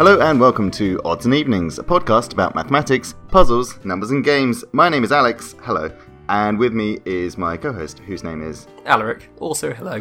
Hello and welcome to Odds and Evenings, a podcast about mathematics, puzzles, numbers, and games. My name is Alex. Hello. And with me is my co host, whose name is. Alaric, also hello.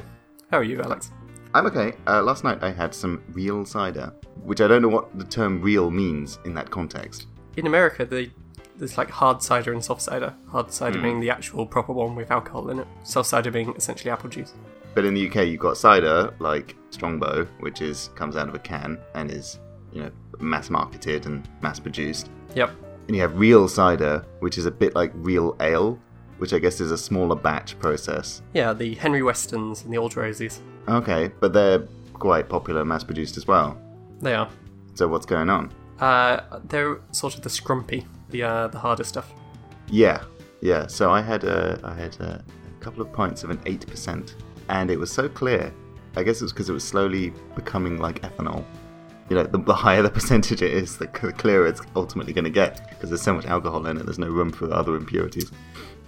How are you, Alex? I'm okay. Uh, last night I had some real cider, which I don't know what the term real means in that context. In America, they, there's like hard cider and soft cider. Hard cider being the actual proper one with alcohol in it. Soft cider being essentially apple juice. But in the UK, you've got cider like Strongbow, which is comes out of a can and is, you know, mass marketed and mass produced. Yep. And you have real cider, which is a bit like real ale, which I guess is a smaller batch process. Yeah, the Henry Westons and the Old Rosies. Okay, but they're quite popular, mass produced as well. They are. So what's going on? Uh, they're sort of the scrumpy, the uh, the harder stuff. Yeah, yeah. So I had a, I had a, a couple of pints of an eight percent, and it was so clear. I guess it was because it was slowly becoming like ethanol. You know, the, the higher the percentage it is, the, c- clearer it's ultimately going to get because there's so much alcohol in it. There's no room for other impurities.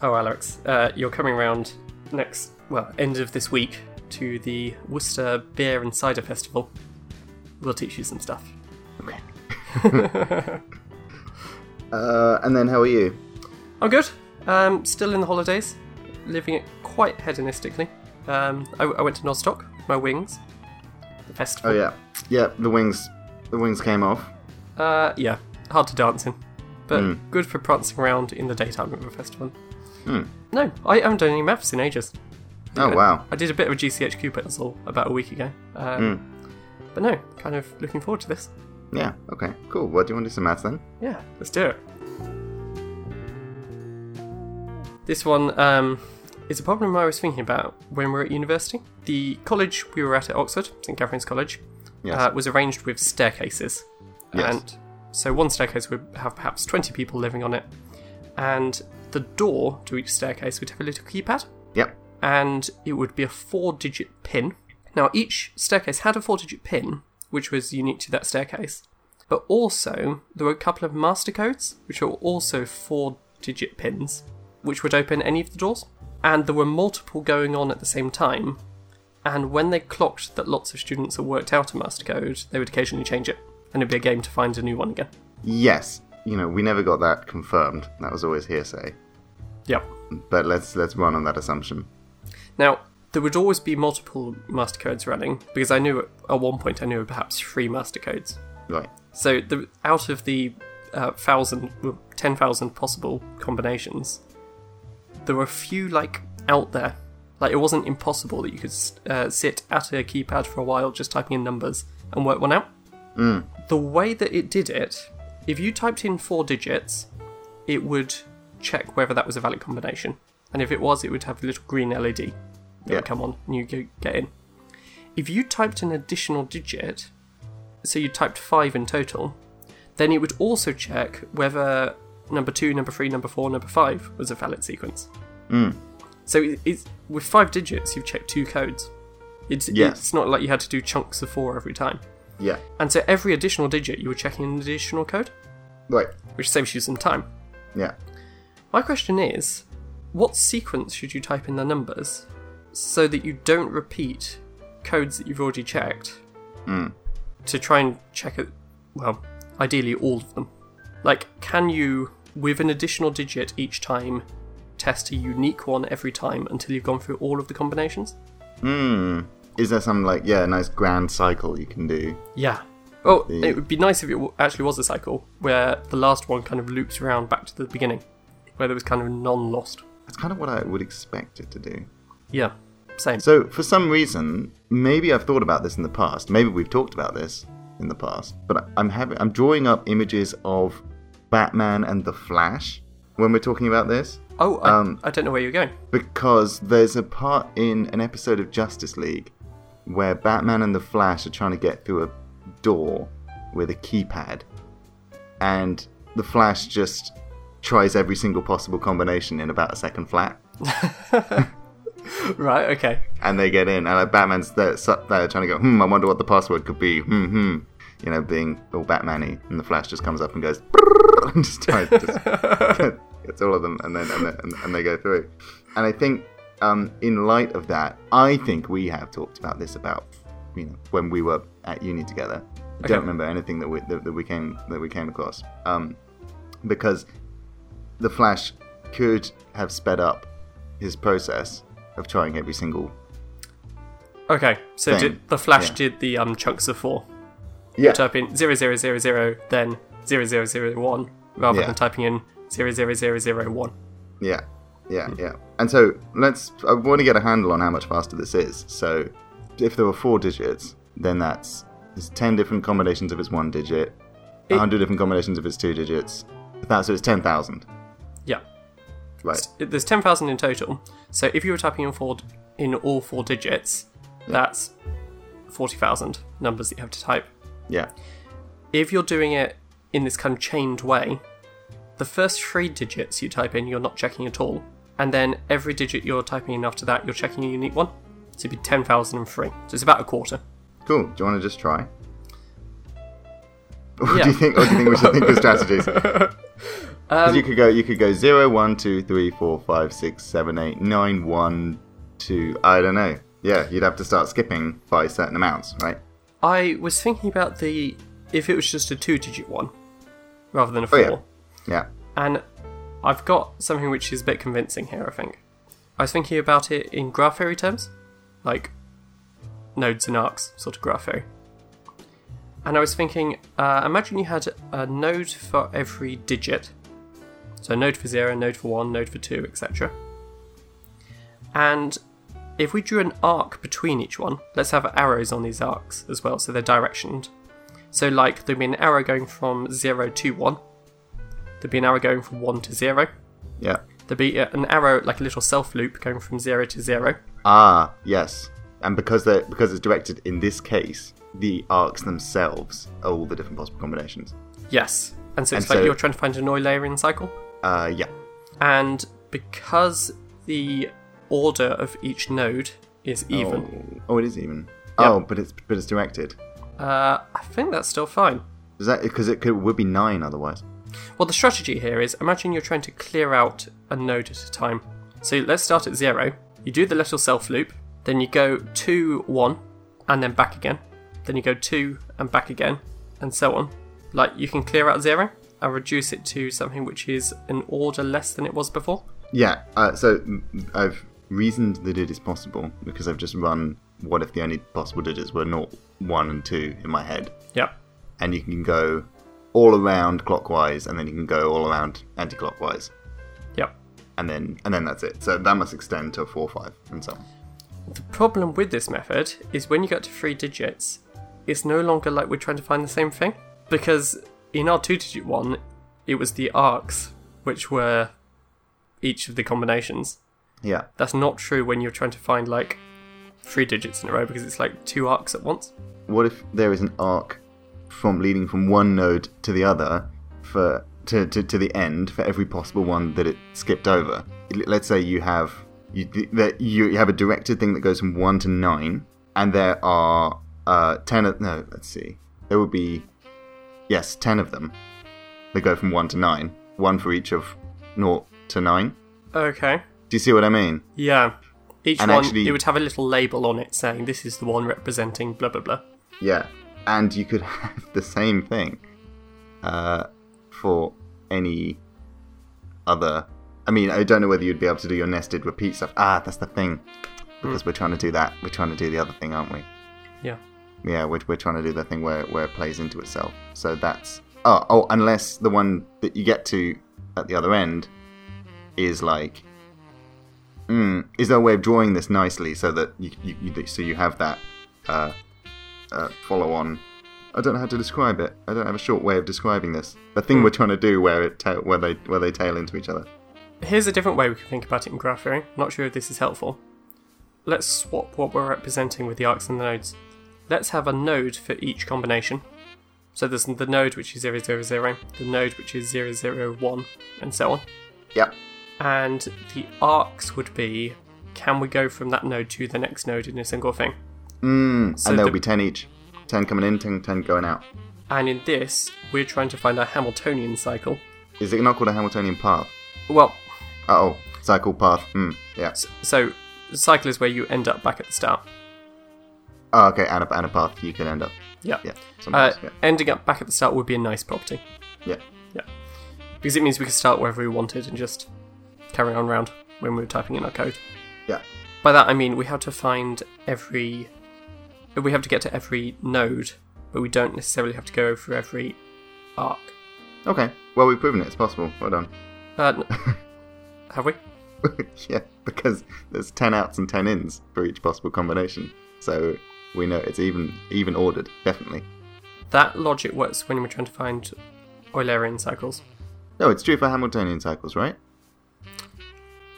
Oh, Alex, uh, you're coming round next, well, end of this week to the Worcester Beer and Cider Festival. We'll teach you some stuff. Okay. uh, and then how are you? I'm good. Um, still in the holidays, living it quite hedonistically. Um, I, I went to Nozstock, my wings, the festival. Oh yeah, yeah. The wings, the wings came off. Uh, yeah, hard to dance in, but Mm. good for prancing around in the daytime of a festival. Hmm. No, I haven't done any maths in ages. Oh I- wow. I did a bit of a GCHQ pencil about a week ago. Um, Hmm. But no, kind of looking forward to this. Yeah. Okay. Cool. What do you want to do some maths then? Yeah, let's do it. This one um, is a problem I was thinking about when we were at university. The college we were at at Oxford, St Catherine's College, Yes. uh, was arranged with staircases. Yes. And so one staircase would have perhaps 20 people living on it. And the door to each staircase would have a little keypad. yep. and it would be a four digit pin. Now, each staircase had a four digit pin, which was unique to that staircase, but also there were a couple of master codes, which were also four digit pins, which would open any of the doors. And there were multiple going on at the same time. And when they clocked that lots of students had worked out a master code, they would occasionally change it, and it'd be a game to find a new one again. Yes. You know, we never got that confirmed. That was always hearsay. Yep. But let's let's run on that assumption. Now, there would always be multiple master codes running, because I knew at one point I knew perhaps three master codes. Right. So, the, out of the uh, thousand, well, ten thousand possible combinations, there were a few like out there. Like it wasn't impossible that you could uh, sit at a keypad for a while just typing in numbers and work one out. Mm. The way that it did it, if you typed in four digits, it would check whether that was a valid combination, and if it was, it would have a little green LED that Yeah. would come on and you go get in. If you typed an additional digit, so you typed five in total, then it would also check whether number two, number three, number four, number five was a valid sequence. Mm. So it- it's with five digits, you've checked two codes. It's, Yes. it's not like you had to do chunks of four every time. Yeah. And so every additional digit, you were checking an additional code, Right. which saves you some time. Yeah. My question is, what sequence should you type in the numbers so that you don't repeat codes that you've already checked Mm. to try and check it, well, ideally all of them? Like, can you, with an additional digit each time, test a unique one every time until you've gone through all of the combinations? Hmm. Is there some like yeah, nice grand cycle you can do? Yeah. Well, The- it would be nice if it w- actually was a cycle where the last one kind of loops around back to the beginning, where there was kind of non lost. That's kind of what I would expect it to do. Yeah, same. So for some reason, maybe I've thought about this in the past. Maybe we've talked about this in the past. But I'm having I'm drawing up images of Batman and the Flash when we're talking about this Oh, I, Um, I don't know where you're going. because there's a part in an episode of Justice League where Batman and the Flash are trying to get through a door with a keypad, and the Flash just tries every single possible combination in about a second flat, Right, okay. and they get in. And like, Batman's there, there trying to go, hmm, I wonder what the password could be. Hmm, hmm. You know, being all Batman-y, and the Flash just comes up and goes, and just tries, just gets all of them, and then and, then, and, and they go through. And I think, um, in light of that, I think we have talked about this about, you know, when we were at uni together. I don't remember anything that we that, that we came that we came across. Um, because the Flash could have sped up his process of trying every single. Okay, so the Flash Yeah. did the um, chunks of four. Yeah. Type in 0000, then 0001, rather Yeah. than typing in 00001. Yeah, yeah, yeah. And so let's. I want to get a handle on how much faster this is. So, if there were four digits, then that's there's ten different combinations of its one digit, a hundred different combinations of its two digits. That so it's ten thousand. Yeah. Right. There's 10,000 in total. So if you were typing in, four, in all four digits, that's 40,000 numbers that you have to type. Yeah. If you're doing it in this kind of chained way, the first three digits you type in, you're not checking at all. And then every digit you're typing in after that, you're checking a unique one. So it'd be 10,003. So it's about a quarter. Cool. Do you want to just try? Or Yeah. do you think? Or do you think we should think of strategies? Um, you could go. You could go zero, one, two, three, four, five, six, seven, eight, nine, one, two. I don't know. Yeah, you'd have to start skipping by certain amounts, right? I was thinking about the if it was just a two digit one rather than a Oh, four. yeah. Yeah. And I've got something which is a bit convincing here, I think. I was thinking about it in graph theory terms, like nodes and arcs, sort of graph theory. And I was thinking, uh, imagine you had a node for every digit. So a node for 0, node for 1, node for 2, etc. And if we drew an arc between each one, let's have arrows on these arcs as well, so they're directioned. So, like, there'd be an arrow going from 0 to 1, there'd be an arrow going from 1 to 0, Yeah. there'd be an arrow, like a little self loop, going from 0 to 0. Ah, yes. And because they are because it's directed in this case, the arcs themselves are all the different possible combinations. Yes. And so it's And like so- you're trying to find an Eulerian cycle. Uh, yeah. And because the order of each node is even, Oh, oh it is even. Yep. Oh, but it's but it's directed. uh, I think that's still fine. Is that because it could would be nine otherwise? Well, the strategy here is imagine you're trying to clear out a node at a time. So let's start at zero. You do the little self loop, then you go two, one, and then back again. Then you go two and back again, and so on. Like you can clear out zero and reduce it to something which is an order less than it was before. Yeah. Uh, so I've reasoned that it is possible because I've just run what if the only possible digits were not one and two in my head, Yeah. and you can go all around clockwise, and then you can go all around anti-clockwise, Yep. and then and then that's it. So that must extend to four, five, and so on. The problem with this method is when you get to three digits, it's no longer like we're trying to find the same thing. Because in our two digit one, it was the arcs, which were each of the combinations. Yeah. That's not true when you're trying to find like three digits in a row because it's like two arcs at once. what if there is an arc from leading from one node to the other for to, to, to the end for every possible one that it skipped over let's say you have you, that you have a directed thing that goes from 1 to 9 and there are uh 10 of no let's see there would be yes 10 of them that go from 1 to 9 one for each of 0 to 9 Okay. do you see what i mean Yeah. Each And one, actually- it would have a little label on it saying this is the one representing blah blah blah. Yeah, and you could have the same thing uh, for any other. I mean, I don't know whether you'd be able to do your nested repeat stuff. Ah, that's the thing. Because we're trying to do that. We're trying to do the other thing, aren't we? Yeah. Yeah, we're, we're trying to do the thing where, where it plays into itself. So that's. Oh, oh, unless the one that you get to at the other end is like. Mm, is there a way of drawing this nicely so that you, you, you so you have that uh, uh, follow on. I don't know how to describe it. I don't have a short way of describing this. The thing we're trying to do where it ta- where they where they tail into each other. Here's a different way we can think about it in graph theory. Not sure if this is helpful. Let's swap what we're representing with the arcs and the nodes. Let's have a node for each combination. So there's the node which is 000, the node which is 001, and so on. Yep. And the arcs would be can we go from that node to the next node in a single thing? Mm, So and there'll the- be ten each. Ten coming in, 10, 10 going out. And in this, we're trying to find a Hamiltonian cycle. Is it not called a Hamiltonian path? Well, Oh, cycle path. Mm, yeah. so the cycle is where you end up back at the start. Oh, okay, and a, and a path you can end up. Yeah. Yeah. Uh, yeah. ending up back at the start would be a nice property. Yeah. Yeah. Because it means we could start wherever we wanted and just carry on round when we were typing in our code. Yeah. By that I mean we have to find every. We have to get to every node, but we don't necessarily have to go through every arc. Okay. Well, we've proven it. It's possible. Well done. Uh, n- have we? yeah, because there's 10 outs and 10 ins for each possible combination. So we know it's even even ordered, definitely. That logic works when we're trying to find Eulerian cycles. No, it's true for Hamiltonian cycles, right?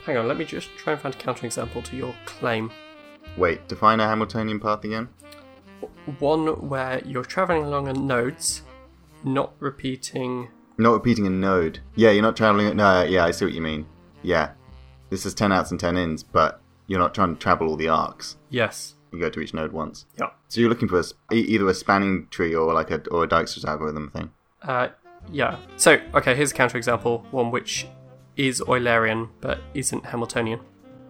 Hang on, let me just try and find a counterexample to your claim. Wait, define a Hamiltonian path again? One where you're traveling along a nodes, not repeating. Not repeating a node. Yeah, you're not traveling. No, yeah, I see what you mean. Yeah. This is 10 outs and 10 ins, but you're not trying to travel all the arcs. Yes. You go to each node once. Yeah. So you're looking for a, either a spanning tree or like a or a Dijkstra's algorithm thing. Uh, yeah. So, okay, here's a counterexample, one which is Eulerian but isn't Hamiltonian.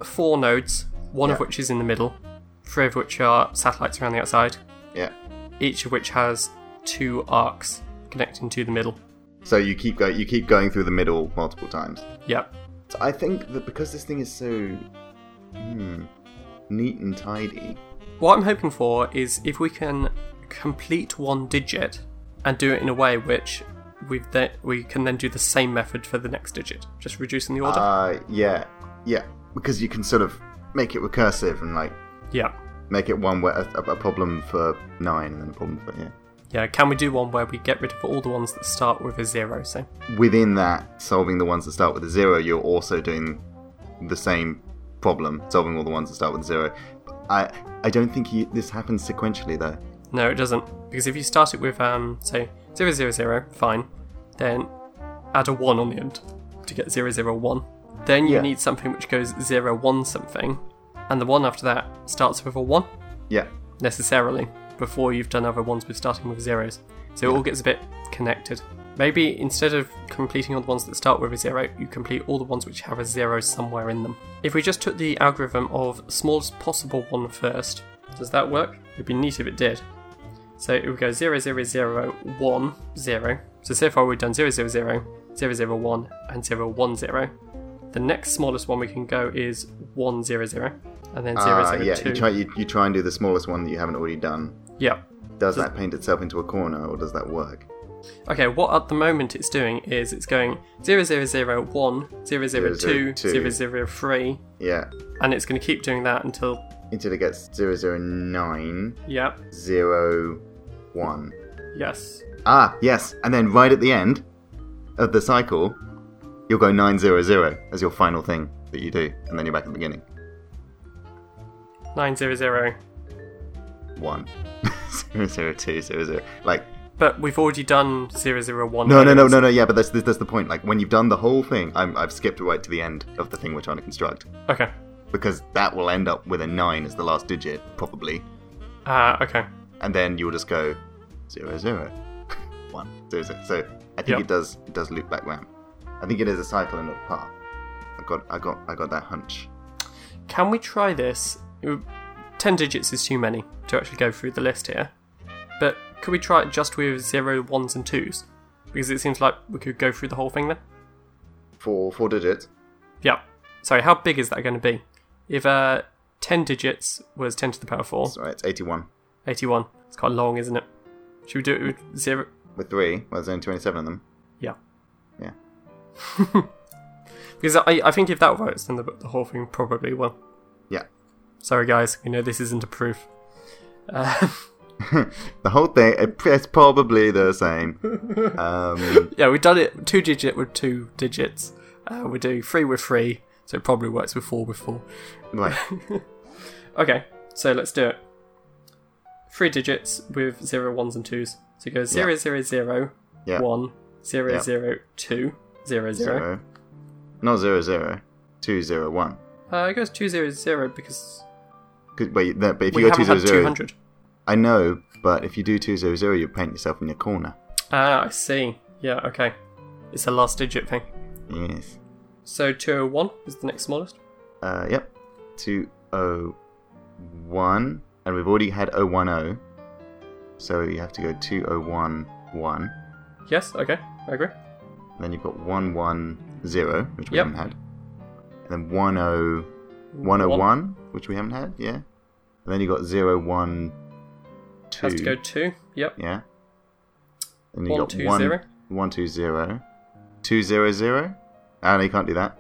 Four nodes, one of which is in the middle, three of which are satellites around the outside, Yeah. each of which has two arcs connecting to the middle. So you keep go you keep going through the middle multiple times. Yeah. So I think that because this thing is so hmm, neat and tidy. What I'm hoping for is if we can complete one digit and do it in a way which we've then we can then do the same method for the next digit, just reducing the order. Uh, yeah, yeah. Because you can sort of make it recursive and like yeah. make it one where a, a problem for nine and then a problem for yeah. Yeah, can we do one where we get rid of all the ones that start with a zero, so Within that, solving the ones that start with a zero, you're also doing the same problem, solving all the ones that start with zero. I I don't think you, this happens sequentially though. No, it doesn't. Because if you start it with, um, say, 000, fine. Then add a 1 on the end to get 001. Then you Yeah. need something which goes 01 something. And the one after that starts with a 1, Yeah, necessarily, before you've done other ones with starting with zeros. So it all gets a bit connected. Maybe instead of completing all the ones that start with a zero, you complete all the ones which have a zero somewhere in them. If we just took the algorithm of smallest possible one first, does that work? It'd be neat if it did. So it would go 0, 0, 0, 1, 0. So so far we've done 0, 0, 0, 0, 0, 1, and 0, 1, 0. The next smallest one we can go is 1, 0, 0, and then 0, uh, 0, yeah. 2. You try you, you try and do the smallest one that you haven't already done. Yeah. Does that paint itself into a corner, or does that work? Okay, what at the moment it's doing is it's going 0001, 002, 002. 003, Yeah, and it's going to keep doing that until, until it gets 009, Yep. 01. yes. Ah, yes, and then right at the end of the cycle, you'll go 900 as your final thing that you do, and then you're back at the beginning. 900. 1. 002, 00. Like, But we've already done 001. no, no, no, no, no, yeah, but that's, that's the point. Like, when you've done the whole thing, I'm, I've skipped right to the end of the thing we're trying to construct. Okay. Because that will end up with a 9 as the last digit, probably. Ah, okay. and then you'll just go zero zero one zero zero. So I think Yep. it does it does loop back round. I think it is a cycle and not a path. I got I got I got that hunch. Can we try this? 10 digits is too many to actually go through the list here. But could we try it just with 0, 1s, and 2s? Because it seems like we could go through the whole thing then. Four four digits. Yeah. Sorry, how big is that going to be? If uh, 10 digits was 10 to the power 4, Sorry, it's eighty one. 81. It's quite long, isn't it? Should we do it with 0? With three, well there's only twenty seven of them. Yeah. Because I, I think if that works, then the, the whole thing probably will. Yeah. Sorry, guys, we know this isn't a proof. Uh, The whole thing it- it's probably the same. Um yeah, we've done it two digit with two digits. Uh, we do three with three, so it probably works with four with four. right. Okay, so let's do it. Three digits with zero ones and twos. So it goes zero zero zero Yeah. one zero Yeah. zero two zero zero. Zero. Not zero zero. Two zero one. Uh, it goes two zero zero because 'Cause- Wait, no, but if we you go two zero two zero, hundred. I know, but if you do two zero zero, you paint yourself in your corner. Ah, I see. Yeah, okay. It's a last digit thing. Yes. So 201 is the next smallest. Uh, yep. 201. And we've already had 010. So you have to go 201 1. Yes, okay, I agree. Then you've got 110, which we Yep. haven't had. And then 10, 101, which we haven't had, yeah. And then you've got 012. Has to go two. Yep. Yeah. And you One, got two, one, zero. one, two, zero. Two, zero, zero? Ah, no, you can't do that.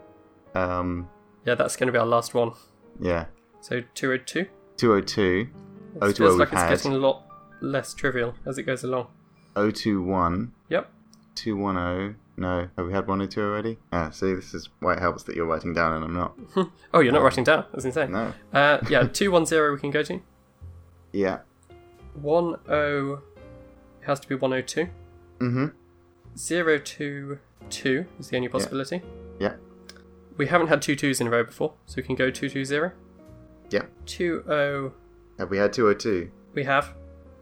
Um, Yeah, that's going to be our last one. yeah. So 202. 202. It 020 feels like it's had. getting a lot less trivial as it goes along. 021. Yep. 210. No, have we had one or two already? Ah, see, this is why it helps that you're writing down and I'm not. Oh, you're not writing down. That's insane. No. Uh, yeah, 210 we can go to. Yeah. 10 it has to be 102. Mm-hmm. 022 is the only possibility. Yeah. We haven't had two twos in a row before, so we can go 220. Yeah. 20 Have we had 202? we have.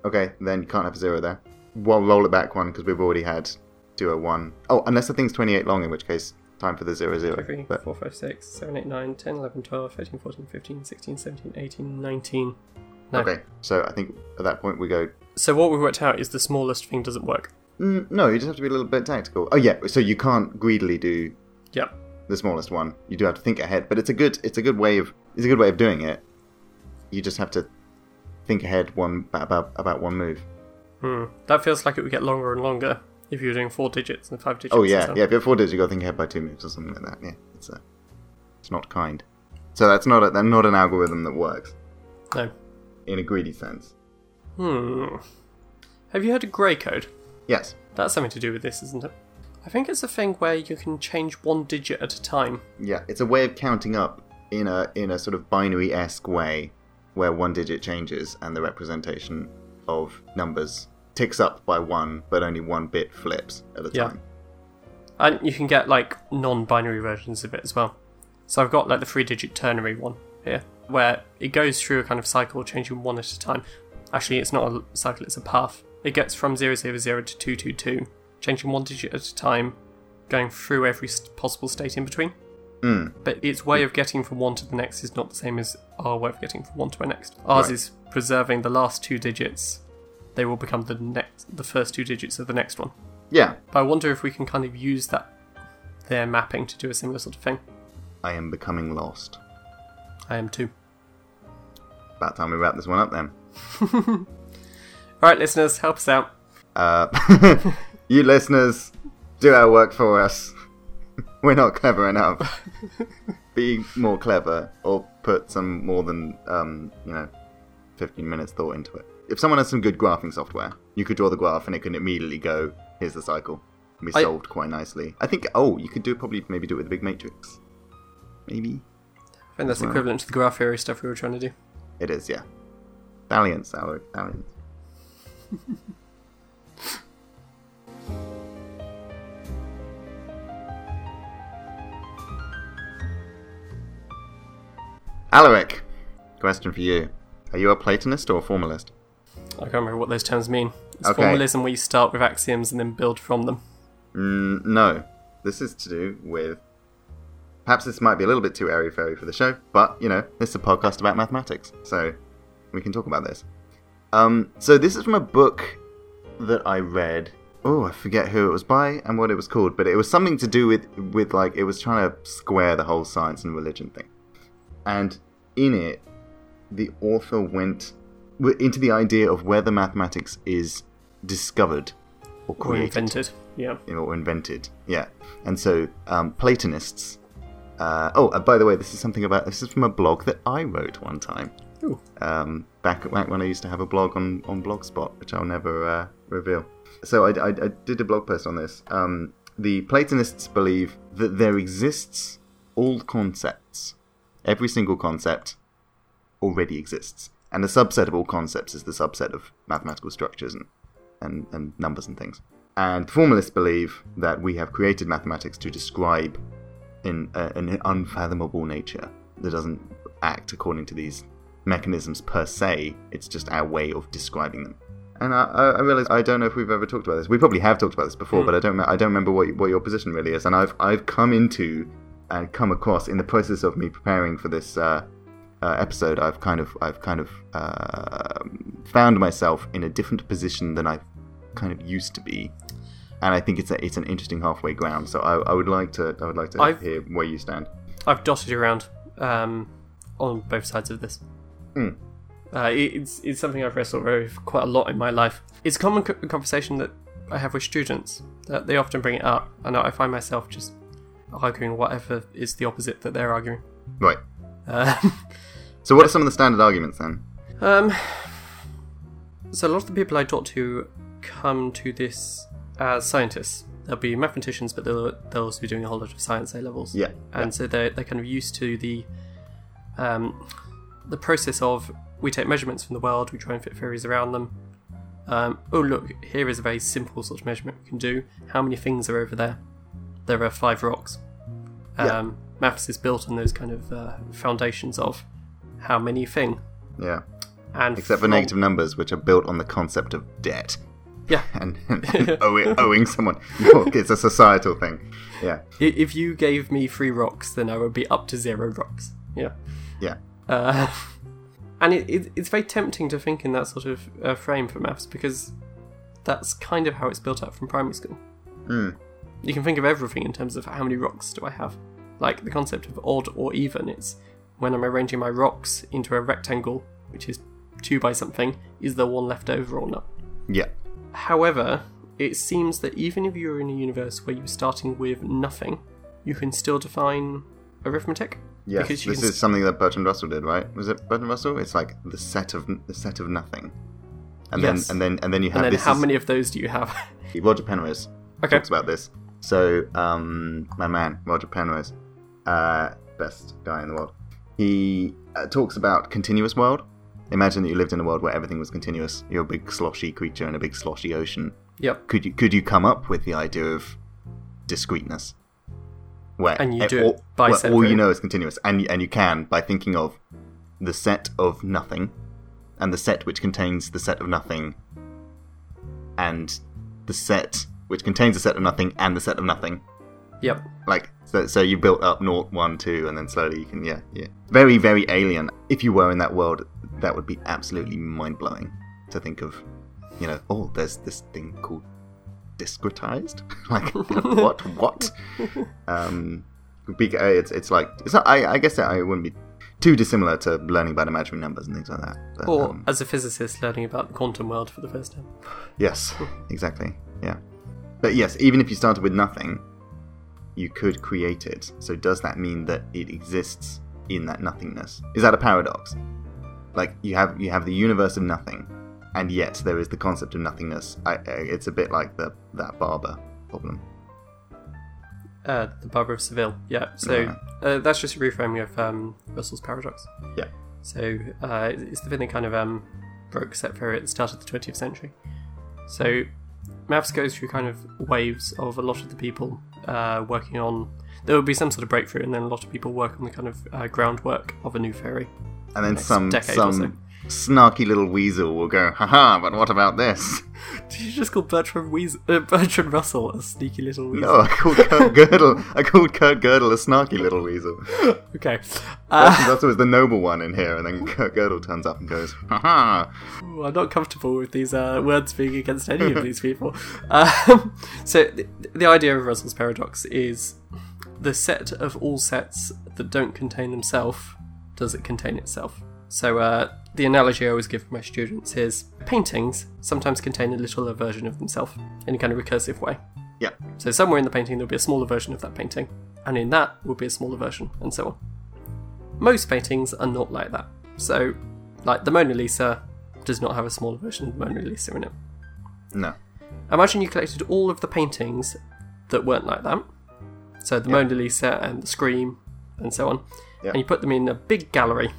Okay, then you can't have a zero there. Well, roll it back one because we've already had 201. Oh, unless the thing's 28 long, in which case, time for the zero zero. 3, But 4, 5, 6, 7, 8, 9, 10, 11, 12, 13, 14, 15, 16, 17, 18, 19. No. okay, so I think at that point we go. So what we've worked out is the smallest thing doesn't work. Mm, no, you just have to be a little bit tactical. Oh yeah, so you can't greedily do Yep. the smallest one. You do have to think ahead, but it's a good it's a good way of it's a good way of doing it. You just have to think ahead one about about one move. Hmm. That feels like it would get longer and longer if you were doing four digits and five digits. Oh yeah, yeah. If you're four digits, you got to think ahead by two moves or something like that. Yeah, it's uh, it's not kind. So that's not a, that's not an algorithm that works No. in a greedy sense. Hmm. Have you heard of Gray code? Yes. That's something to do with this, isn't it? I think it's a thing where you can change one digit at a time. Yeah, it's a way of counting up in a in a sort of binary esque way, where one digit changes and the representation of numbers ticks up by one, but only one bit flips at a Yeah. time. And you can get like non-binary versions of it as well. So I've got like the three-digit ternary one here, where it goes through a kind of cycle, changing one at a time. Actually, it's not a cycle; it's a path. It gets from 000 to 222, changing one digit at a time, going through every possible state in between. Mm. But its way of getting from one to the next is not the same as our way of getting from one to the next. Ours Right. is preserving the last two digits. They will become the next, the first two digits of the next one. Yeah, But I wonder if we can kind of use that their mapping to do a similar sort of thing. I am becoming lost. I am too. About time we wrap this one up then. All right, listeners, help us out. Uh, you listeners, do our work for us. We're not clever enough. Be more clever, or put some more than um, you know, fifteen minutes thought into it. If someone has some good graphing software, you could draw the graph and it can immediately go, "Here's the cycle." Can be I- solved quite nicely. I think. Oh, you could do probably maybe do it with a big matrix. Maybe I think that's Well. equivalent to the graph theory stuff we were trying to do. it is. Yeah, dalliance, Alec, dalliance. Alaric, question for you. Are you a Platonist or a formalist? I can't remember what those terms mean. It's Okay. formalism where you start with axioms and then build from them. Mm, no. This is to do with. Perhaps this might be a little bit too airy fairy for the show, but, you know, this is a podcast about mathematics, so we can talk about this. Um, so this is from a book that I read. Oh, I forget who it was by and what it was called, but it was something to do with, with like, it was trying to square the whole science and religion thing. And in it, the author went into the idea of whether mathematics is discovered or Or created invented. Yeah. or invented. Yeah, and so um, Platonists. Uh, oh, uh, by the way, this is something about this is from a blog that I wrote one time. Ooh. Um, back back when I used to have a blog on on Blogspot, which I'll never uh, reveal. So I, I, I did a blog post on this. Um, the Platonists believe that there exists all concepts, every single concept already exists, and the subset of all concepts is the subset of mathematical structures and and, and numbers and things. And formalists believe that we have created mathematics to describe in a, an unfathomable nature that doesn't act according to these mechanisms per se. It's just our way of describing them. And I, I I realize I don't know if we've ever talked about this. We probably have talked about this before, Mm. but I don't. I don't remember what what your position really is. And I've I've come into and come across in the process of me preparing for this uh, uh, episode, I've kind of I've kind of uh, found myself in a different position than I kind of used to be, and I think it's a, it's an interesting halfway ground. So I, I would like to I would like to I've- hear where you stand. I've dotted you around um, on both sides of this. Hmm. Uh, it- it's it's something I've wrestled with quite a lot in my life. It's a common co- conversation that I have with students that they often bring it up, and I find myself just arguing whatever is the opposite that they're arguing. Right. Uh, So what are some of the standard arguments then? um, so a lot of the people I talk to come to this as scientists. They'll be mathematicians, but they'll they'll also be doing a whole lot of science A levels. Yeah. and so they're they're kind of used to the um, the process of we take measurements from the world, we try and fit theories around them. Um, oh look, here is a very simple sort of measurement we can do. How many things are over there? There are five rocks. Yeah. Um, Maths is built on those kind of uh, foundations of how many thing, Yeah. and Except for from- negative numbers, which are built on the concept of debt Yeah, and, and owing, owing someone. No, it's a societal thing. Yeah. If you gave me three rocks, then I would be up to zero rocks. Yeah. Yeah. Uh, and it, it, it's very tempting to think in that sort of uh, frame for maths because that's kind of how it's built up from primary school. Hmm. You can think of everything in terms of how many rocks do I have. Like the concept of odd or even, it's when I'm arranging my rocks into a rectangle, which is two by something, is there one left over or not? Yeah. However, it seems that even if you're in a universe where you're starting with nothing, you can still define arithmetic. Yes. Because This is something that Bertrand Russell did, right? Was it Bertrand Russell? It's like the set of the set of nothing. And Yes. then and then and then you have And then this how is- many of those do you have? Roger Penrose okay. talks about this. So, um, my man, Roger Penrose, uh, best guy in the world, he uh, talks about continuous world. Imagine that you lived in a world where everything was continuous. You're a big sloshy creature in a big sloshy ocean. Yep. Could you could you come up with the idea of discreteness? Where And you eh, do it all, by where all you know is continuous, and and you can by thinking of the set of nothing, and the set which contains the set of nothing, and the set which contains the set of nothing and the set of nothing. Yep. Like so, so you built up naught, one, two, and then slowly you can yeah, yeah. Very, very alien. If you were in that world, that would be absolutely mind blowing to think of. You know, oh, there's this thing called discretized. like what? What? Um, be- uh, it's it's like it's not, I I guess that I wouldn't be too dissimilar to learning about imaginary numbers and things like that. But, Or um, as a physicist learning about the quantum world for the first time. Yes, exactly. Yeah. But yes, even if you started with nothing, you could create it. So does that mean that it exists in that nothingness? Is that a paradox? Like you have you have the universe of nothing, and yet there is the concept of nothingness. I, it's a bit like the that barber problem. Uh, the Barber of Seville. Yeah. So uh, that's just a reframing of um, Russell's paradox. Yeah. So uh, it's the thing that kind of um, broke set theory at the start of the 20th century. So maths goes through kind of waves of a lot of the people uh, working on. There will be some sort of breakthrough, and then a lot of people work on the kind of uh, groundwork of a new theory. And then some some snarky little weasel will go, haha, but what about this? Did you just call Bertrand, Weas- uh, Bertrand Russell a sneaky little weasel? No, I called Kurt Gödel. I called Kurt Gödel a snarky little weasel. Okay. Uh, That's always the noble one in here, and then Kurt Gödel turns up and goes, haha. Ooh, I'm not comfortable with these uh, words being against any of these people. Um, so, the, the idea of Russell's paradox is the set of all sets that don't contain themselves, does it contain itself? So, uh, the analogy I always give my students is paintings sometimes contain a littler version of themselves in a kind of recursive way. Yeah. So, somewhere in the painting, there'll be a smaller version of that painting, and in that will be a smaller version, and so on. Most paintings are not like that. So, like the Mona Lisa does not have a smaller version of the Mona Lisa in it. No. Imagine you collected all of the paintings that weren't like that. So the Mona Lisa and the Scream and so on. And you put them in a big gallery.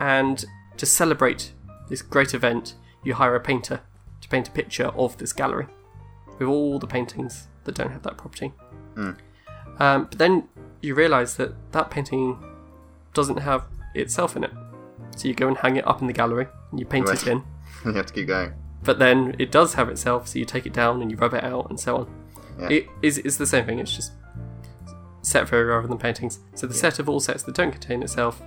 And to celebrate this great event, you hire a painter to paint a picture of this gallery with all the paintings that don't have that property. Mm. Um, but then you realise that that painting doesn't have itself in it. So you go and hang it up in the gallery and you paint Right. it in You have to keep going. but then it does have itself, so you take it down and you rub it out and so on. Yeah. It is it's the same thing. It's just set theory rather than paintings. So the set of all sets that don't contain itself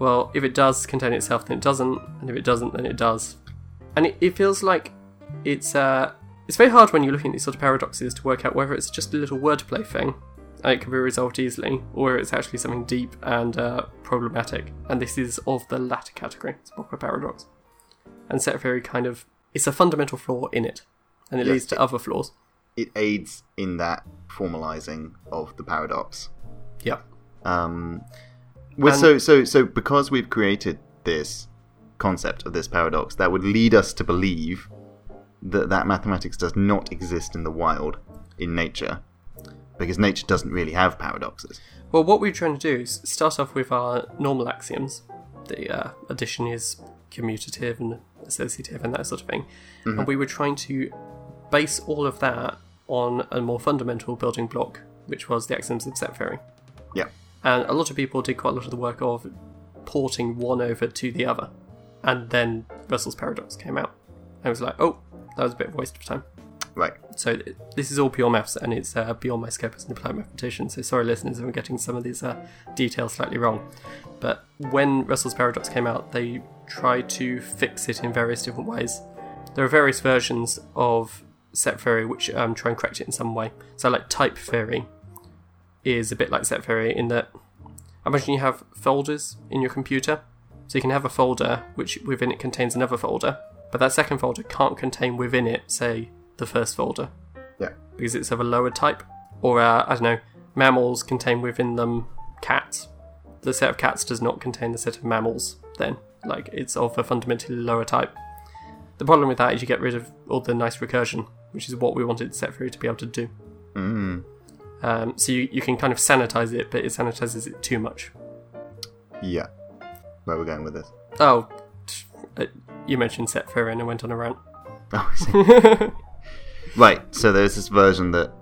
well, if it does contain itself, then it doesn't, and if it doesn't, then it does. And it, it feels like it's uh, it's very hard when you're looking at these sort of paradoxes to work out whether it's just a little wordplay thing, and it can be resolved easily, or it's actually something deep and uh, problematic. And this is of the latter category. It's a paradox. And set theory kind of it's a fundamental flaw in it, and it Yes, leads to it- other flaws. It aids in that formalizing of the paradox. Yeah. Um, well, And- so so so because we've created this concept of this paradox, that would lead us to believe that that mathematics does not exist in the wild, in nature, because nature doesn't really have paradoxes. Well, what we're trying to do is start off with our normal axioms. The uh, addition is commutative and associative and that sort of thing. And we were trying to base all of that on a more fundamental building block, which was the axioms of set theory. Yeah. And a lot of people did quite a lot of the work of porting one over to the other. And then Russell's paradox came out. And it was like, oh, that was a bit of a waste of time. Right. So th- this is all pure maths, and it's uh, beyond my scope as an applied mathematician. So sorry, listeners, if I'm getting some of these uh, details slightly wrong. But when Russell's paradox came out, they tried to fix it in various different ways. There are various versions of set theory which um, try and correct it in some way. So like type theory is a bit like set theory in that imagine you have folders in your computer. So you can have a folder which within it contains another folder, but that second folder can't contain within it, say, the first folder Yeah. because it's of a lower type. Or, uh, I don't know, mammals contain within them cats. The set of cats does not contain the set of mammals, then. Like, it's of a fundamentally lower type. The problem with that is you get rid of all the nice recursion, which is what we wanted set theory to be able to do. Mm. Um, so you, you can kind of sanitize it, but it sanitizes it too much. Yeah. Where we're going with this? Oh, uh, you mentioned set theory and I went on a rant. Oh, I see. right. So there's this version that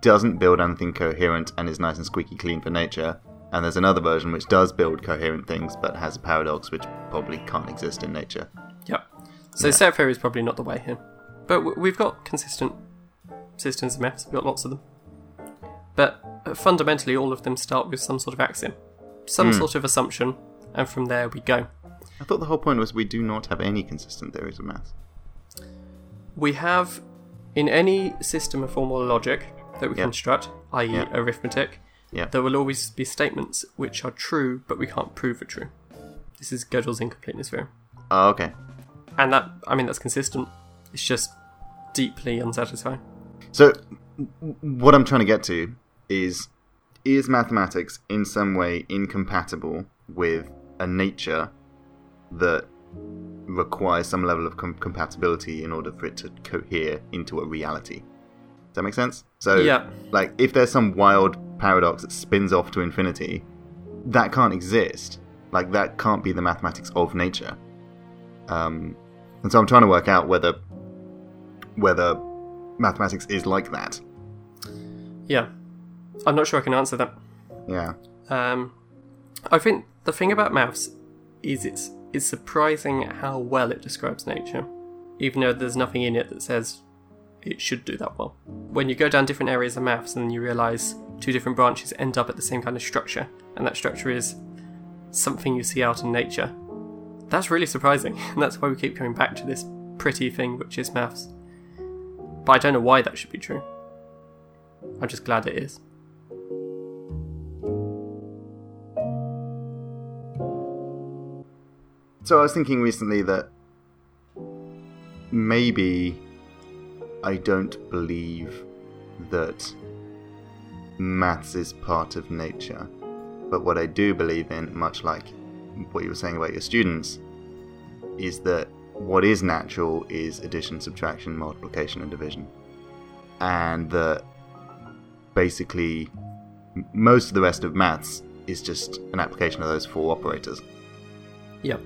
doesn't build anything coherent and is nice and squeaky clean for nature. And there's another version which does build coherent things but has a paradox which probably can't exist in nature. Yep. So set theory is probably not the way here. But we've got consistent systems of maths, we've got lots of them. But uh, fundamentally, all of them start with some sort of axiom, some sort of assumption, and from there we go. I thought the whole point was we do not have any consistent theories of maths. We have, in any system of formal logic that we Yeah. construct, i.e., Yeah. arithmetic, Yeah. there will always be statements which are true, but we can't prove are true. This is Gödel's incompleteness theorem. Oh, okay. And that, I mean, that's consistent. It's just deeply unsatisfying. So, what I'm trying to get to is is mathematics in some way incompatible with a nature that requires some level of com- compatibility in order for it to cohere into a reality? Does that make sense? So, Yeah. like, if there's some wild paradox that spins off to infinity, that can't exist. Like, that can't be the mathematics of nature. Um, and so I'm trying to work out whether whether mathematics is like that. Yeah. I'm not sure I can answer that. Yeah. Um, I think the thing about maths is it's it's surprising how well it describes nature, even though there's nothing in it that says it should do that well. When you go down different areas of maths and you realise two different branches end up at the same kind of structure, and that structure is something you see out in nature, that's really surprising, and that's why we keep coming back to this pretty thing which is maths. But I don't know why that should be true. I'm just glad it is. So I was thinking recently that maybe I don't believe that maths is part of nature. But what I do believe in, much like what you were saying about your students, is that what is natural is addition, subtraction, multiplication, and division. And that basically most of the rest of maths is just an application of those four operators. Yep.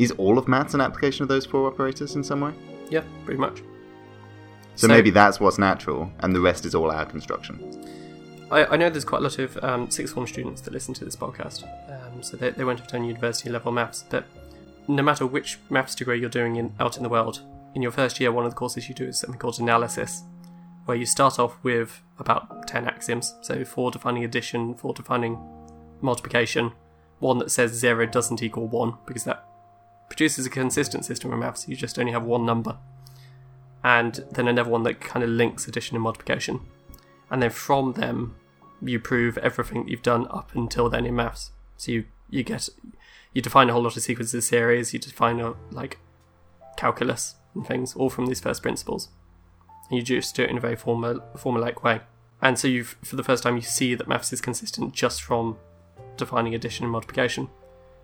Is all of maths an application of those four operators in some way? Yeah, pretty much. So, So- maybe that's what's natural, and the rest is all our construction. I, I know there's quite a lot of um, sixth form students that listen to this podcast, um, so they, they won't have done university level maths. But no matter which maths degree you're doing in, out in the world, in your first year, one of the courses you do is something called analysis, where you start off with about 10 axioms. So, four defining addition, four defining multiplication, one that says zero doesn't equal one because that produces a consistent system of maths. You just only have one number, and then another one that kind of links addition and multiplication, and then from them you prove everything you've done up until then in maths. So you you get you define a whole lot of sequences of series. You define a, like calculus and things all from these first principles, and you just do it in a very formal formulaic way. And so you for the first time you see that maths is consistent just from defining addition and multiplication.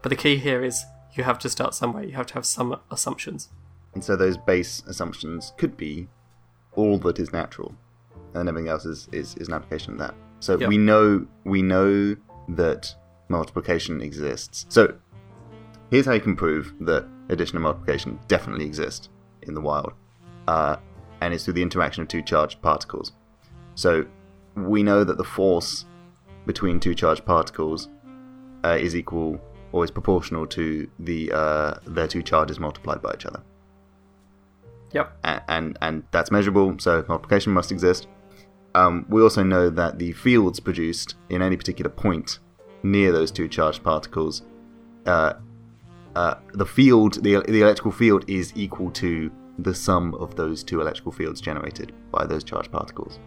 But the key here is you have to start somewhere. You have to have some assumptions. And so those base assumptions could be all that is natural, and everything else is, is, is an application of that. So Yeah. we know we know that multiplication exists. So here's how you can prove that addition and multiplication definitely exist in the wild, uh, and it's through the interaction of two charged particles. So we know that the force between two charged particles uh, is equal or is proportional to the uh, their two charges multiplied by each other Yep. and and, and that's measurable, so multiplication must exist. Um, we also know that the fields produced in any particular point near those two charged particles, uh, uh, the field, the, the electrical field is equal to the sum of those two electrical fields generated by those charged particles.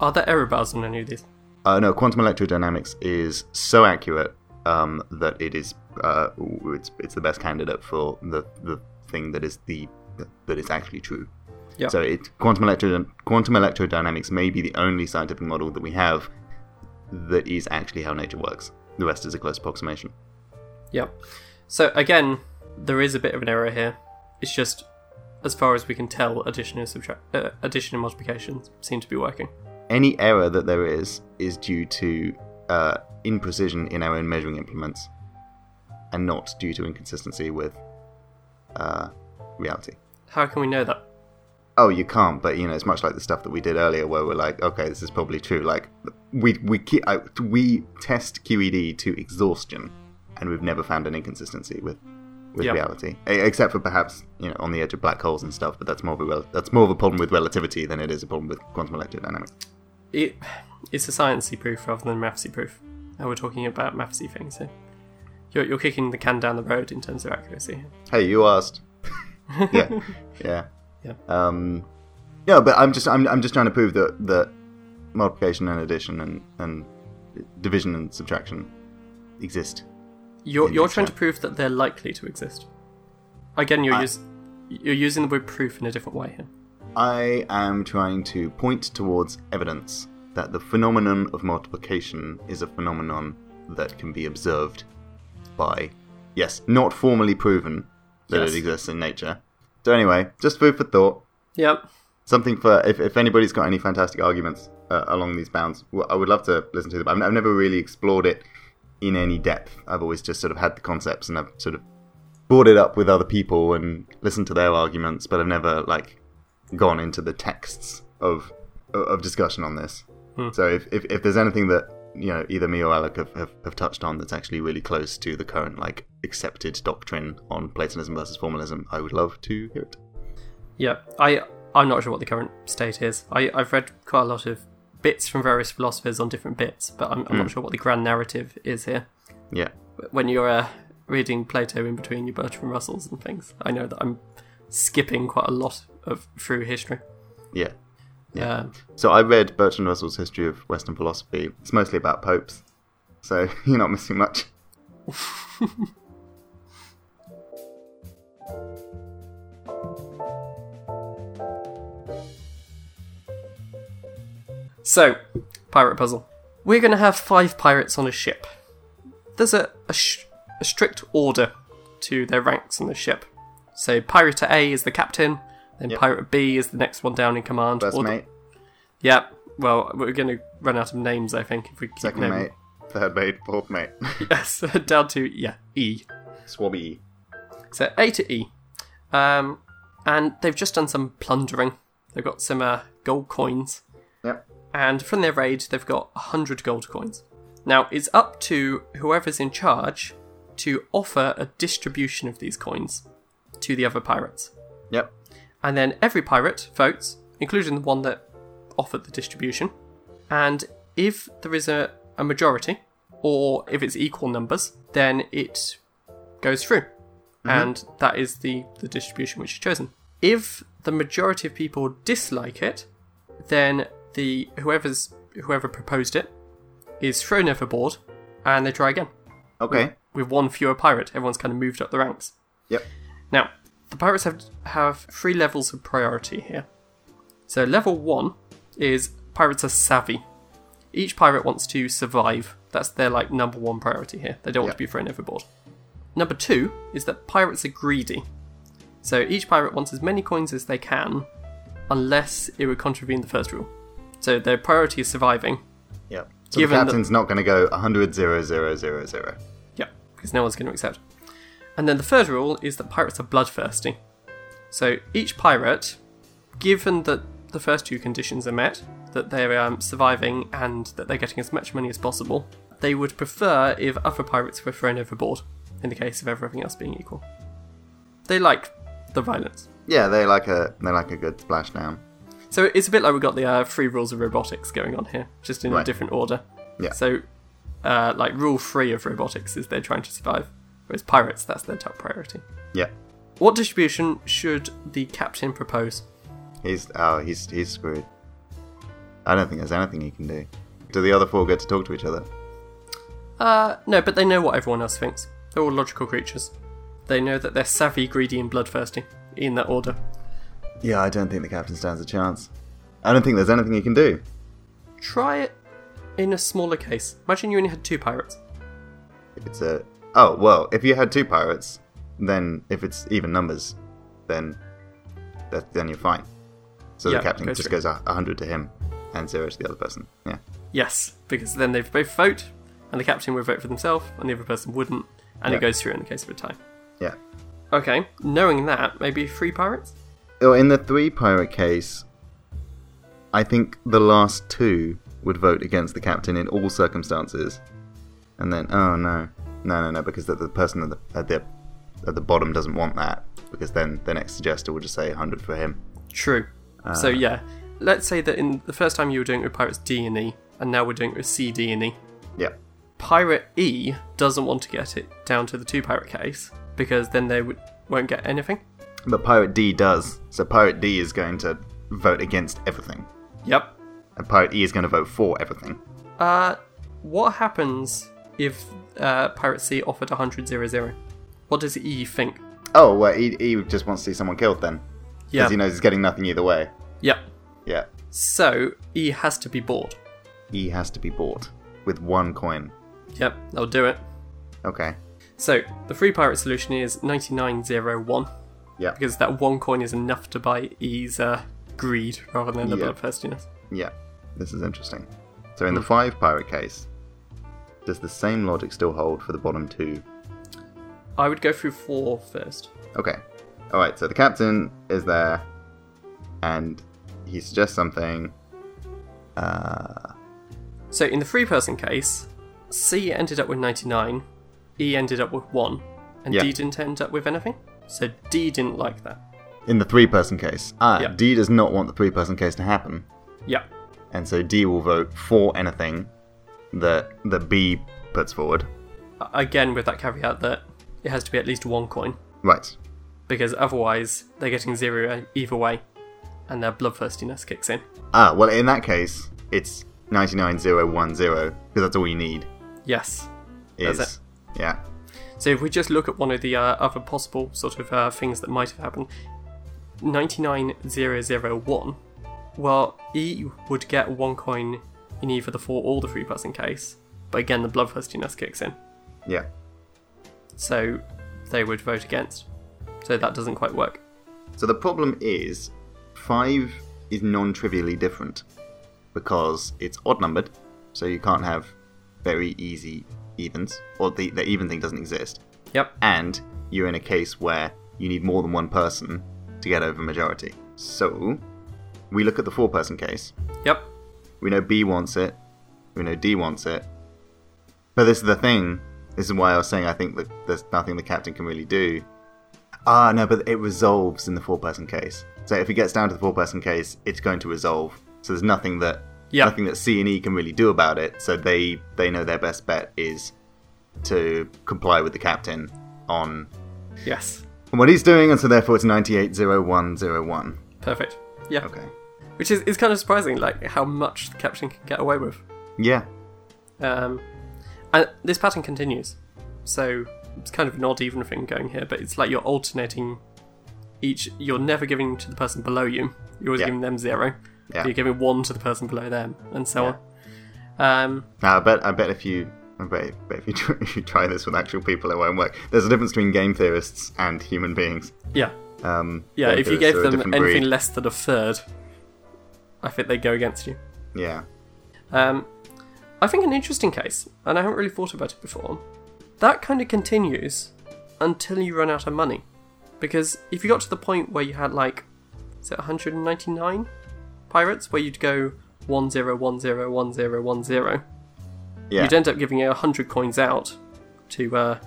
Are there error bars on any of these? Uh, no, quantum electrodynamics is so accurate um, that it is uh, it's, it's the best candidate for the, the thing that is the that is actually true. Yep. So it quantum electro quantum electrodynamics may be the only scientific model that we have that is actually how nature works. The rest is a close approximation. Yep. So again, there is a bit of an error here. It's just, as far as we can tell, addition and subtract, uh, addition and multiplication seem to be working. Any error that there is is due to uh, imprecision in our own measuring implements, and not due to inconsistency with uh, reality. How can we know that? Oh, you can't, but you know, it's much like the stuff that we did earlier, where we're like, okay, this is probably true. Like, we we uh, we test QED to exhaustion, and we've never found an inconsistency with with Yeah. reality, except for perhaps you know on the edge of black holes and stuff. But that's more of a that's more of a problem with relativity than it is a problem with quantum electrodynamics. It, it's a sciencey proof rather than a mathsy proof. And we're talking about mathsy things here. You're, you're kicking the can down the road in terms of accuracy. Hey, you asked. yeah, yeah, Yeah. Um, yeah, but I'm just I'm, I'm just trying to prove that that multiplication and addition and and division and subtraction exist. You're, you're trying to prove that they're likely to exist. Again, you're, I- use, you're using the word proof in a different way here. I am trying to point towards evidence that the phenomenon of multiplication is a phenomenon that can be observed by, yes, not formally proven that Yes. it exists in nature. So anyway, just food for thought. Yep. Something for if, if anybody's got any fantastic arguments uh, along these bounds, I would love to listen to them. I've, I've never really explored it in any depth. I've always just sort of had the concepts and I've sort of brought it up with other people and listened to their arguments, but I've never like gone into the texts of of discussion on this. Hmm. So if, if if there's anything that you know either me or Alec have, have, have touched on that's actually really close to the current like accepted doctrine on Platonism versus formalism, I would love to hear it. Yeah, I I'm not sure what the current state is. I I've read quite a lot of bits from various philosophers on different bits, but I'm, I'm not sure what the grand narrative is here. Yeah. When you're uh, reading Plato in between your Bertrand Russells and things, I know that I'm skipping quite a lot of through history. Yeah. Yeah. Um, So I read Bertrand Russell's History of Western Philosophy. It's mostly about popes, so you're not missing much. So, pirate puzzle. We're going to have five pirates on a ship. There's a, a, sh- a strict order to their ranks on the ship. So, Pirate A is the captain, then Yep. Pirate B is the next one down in command. First or the- mate, Yeah, well, we're going to run out of names, I think, if we keep second naming. mate, third mate, fourth mate. Yes, down to, yeah, E. Swabby. So A to E. Um, and they've just done some plundering. They've got some uh, gold coins. Yep. And from their raid, they've got 100 gold coins. Now, it's up to whoever's in charge to offer a distribution of these coins to the other pirates. Yep. And then every pirate votes, including the one that offered the distribution. And if there is a, a majority, or if it's equal numbers, then it goes through. Mm-hmm. And that is the, the distribution which is chosen. If the majority of people dislike it, then the whoever's whoever proposed it is thrown overboard and they try again. Okay. With one fewer pirate, everyone's kind of moved up the ranks. Yep. Now, the pirates have have three levels of priority here. So level one is pirates are savvy. Each pirate wants to survive. That's their like number one priority here. They don't want Yeah. to be thrown overboard. Number two is that pirates are greedy. So each pirate wants as many coins as they can, unless it would contravene the first rule. So their priority is surviving. Yep. So the that- captain's not going to go 100 0 0 0 0. Yeah, because no one's going to accept. And then the third rule is that pirates are bloodthirsty. So each pirate, given that the first two conditions are met, that they're um, surviving and that they're getting as much money as possible, they would prefer if other pirates were thrown overboard, in the case of everything else being equal. They like the violence. Yeah, they like a they like a good splashdown. So it's a bit like we've got the uh, three rules of robotics going on here, just in a different order. Yeah. So, uh, like rule three of robotics is they're trying to survive, whereas pirates that's their top priority. Yeah. What distribution should the captain propose? He's oh he's he's screwed. I don't think there's anything he can do. Do the other four get to talk to each other? Uh, no, but they know what everyone else thinks. They're all logical creatures. They know that they're savvy, greedy, and bloodthirsty in that order. Yeah, I don't think the captain stands a chance. I don't think there's anything he can do. Try it in a smaller case. Imagine you only had two pirates. If it's a oh well, if you had two pirates, then if it's even numbers, then that then you're fine. So Yeah, the captain goes just through. goes a a hundred to him and zero to the other person. Yeah. Yes, because then they've both vote, and the captain would vote for themselves, and the other person wouldn't, and Yeah. it goes through in the case of a tie. Yeah. Okay, knowing that, maybe three pirates? Oh, in the three pirate case, I think the last two would vote against the captain in all circumstances, and then oh no, no, no, no, because the, the person at the, at the at the bottom doesn't want that, because then the next suggester will just say 100 for him. True. so yeah, let's say that in the first time you were doing it with pirates D and E, and now we're doing it with C, D, and E. Yeah, Pirate E doesn't want to get it down to the two pirate case because then they would, won't get anything. but pirate D does. So pirate D is going to vote against everything, Yep. and pirate E is going to vote for everything. Uh, what happens if uh, Pirate C offered 100 0 0? What does E think? Oh, well, he, he just wants to see someone killed then, because he knows he's getting nothing either way. Yep. Yeah, So E has to be bought. E has to be bought with one coin. Yep, that'll do it. Okay. So the free pirate solution is 9901 Yeah. because that one coin is enough to buy E's uh, greed rather than the Yeah. bloodthirstiness. Yeah, this is interesting. So in the five pirate case, does the same logic still hold for the bottom two? I would go through four first. Okay. Alright, so the captain is there and he suggests something. Uh, So in the three person case, C ended up with 99, E ended up with 1, and Yeah. D didn't end up with anything. So D didn't like that. in the three person case. Ah, Yeah. D does not want the three person case to happen. Yeah. And so D will vote for anything that that B puts forward. Again, with that caveat that it has to be at least one coin, Right. because otherwise they're getting zero either way, and their bloodthirstiness kicks in. Ah, well in that case, it's 99010 because that's all you need. Yes. Is That's yeah. So if we just look at one of the uh, other possible sort of uh, things that might have happened, 99001, well, E would get one coin in for the four or the three person case, but again the bloodthirstiness kicks in, Yeah. so they would vote against. So that doesn't quite work. So the problem is, five is non-trivially different because it's odd numbered, so you can't have very easy evens, or the, the even thing doesn't exist. Yep. And you're in a case where you need more than one person to get over majority. So we look at the four-person case. Yep. We know B wants it. We know D wants it. But this is the thing. This is why I was saying I think that there's nothing the captain can really do. Ah, no, but it resolves in the four-person case. So if it gets down to the four-person case, it's going to resolve. So there's nothing that Yeah. nothing that C and E can really do about it. So they they know their best bet is to comply with the captain on Yes. what he's doing, and so therefore it's 980101. Perfect. Yeah. Okay. Which is, is kind of surprising, like how much the captain can get away with. Yeah. Um, and this pattern continues. So it's kind of an odd even thing going here, but it's like you're alternating each. You're never giving to the person below you. You're always Yeah. giving them zero. Yeah. You're giving one to the person below them, and so Yeah. on. Um, Now, I bet, I bet if you, I bet, bet if you, try, if you try this with actual people, it won't work. There's a difference between game theorists and human beings. yeah, Um, yeah. If you gave them anything breed. less than a third, I think they'd go against you. yeah, Um, I think an interesting case, and I haven't really thought about it before, that kind of continues until you run out of money. Because if you got to the point where you had like, is it 199 pirates, where you'd go 10101010, yeah, you'd end up giving 100 coins out to uh,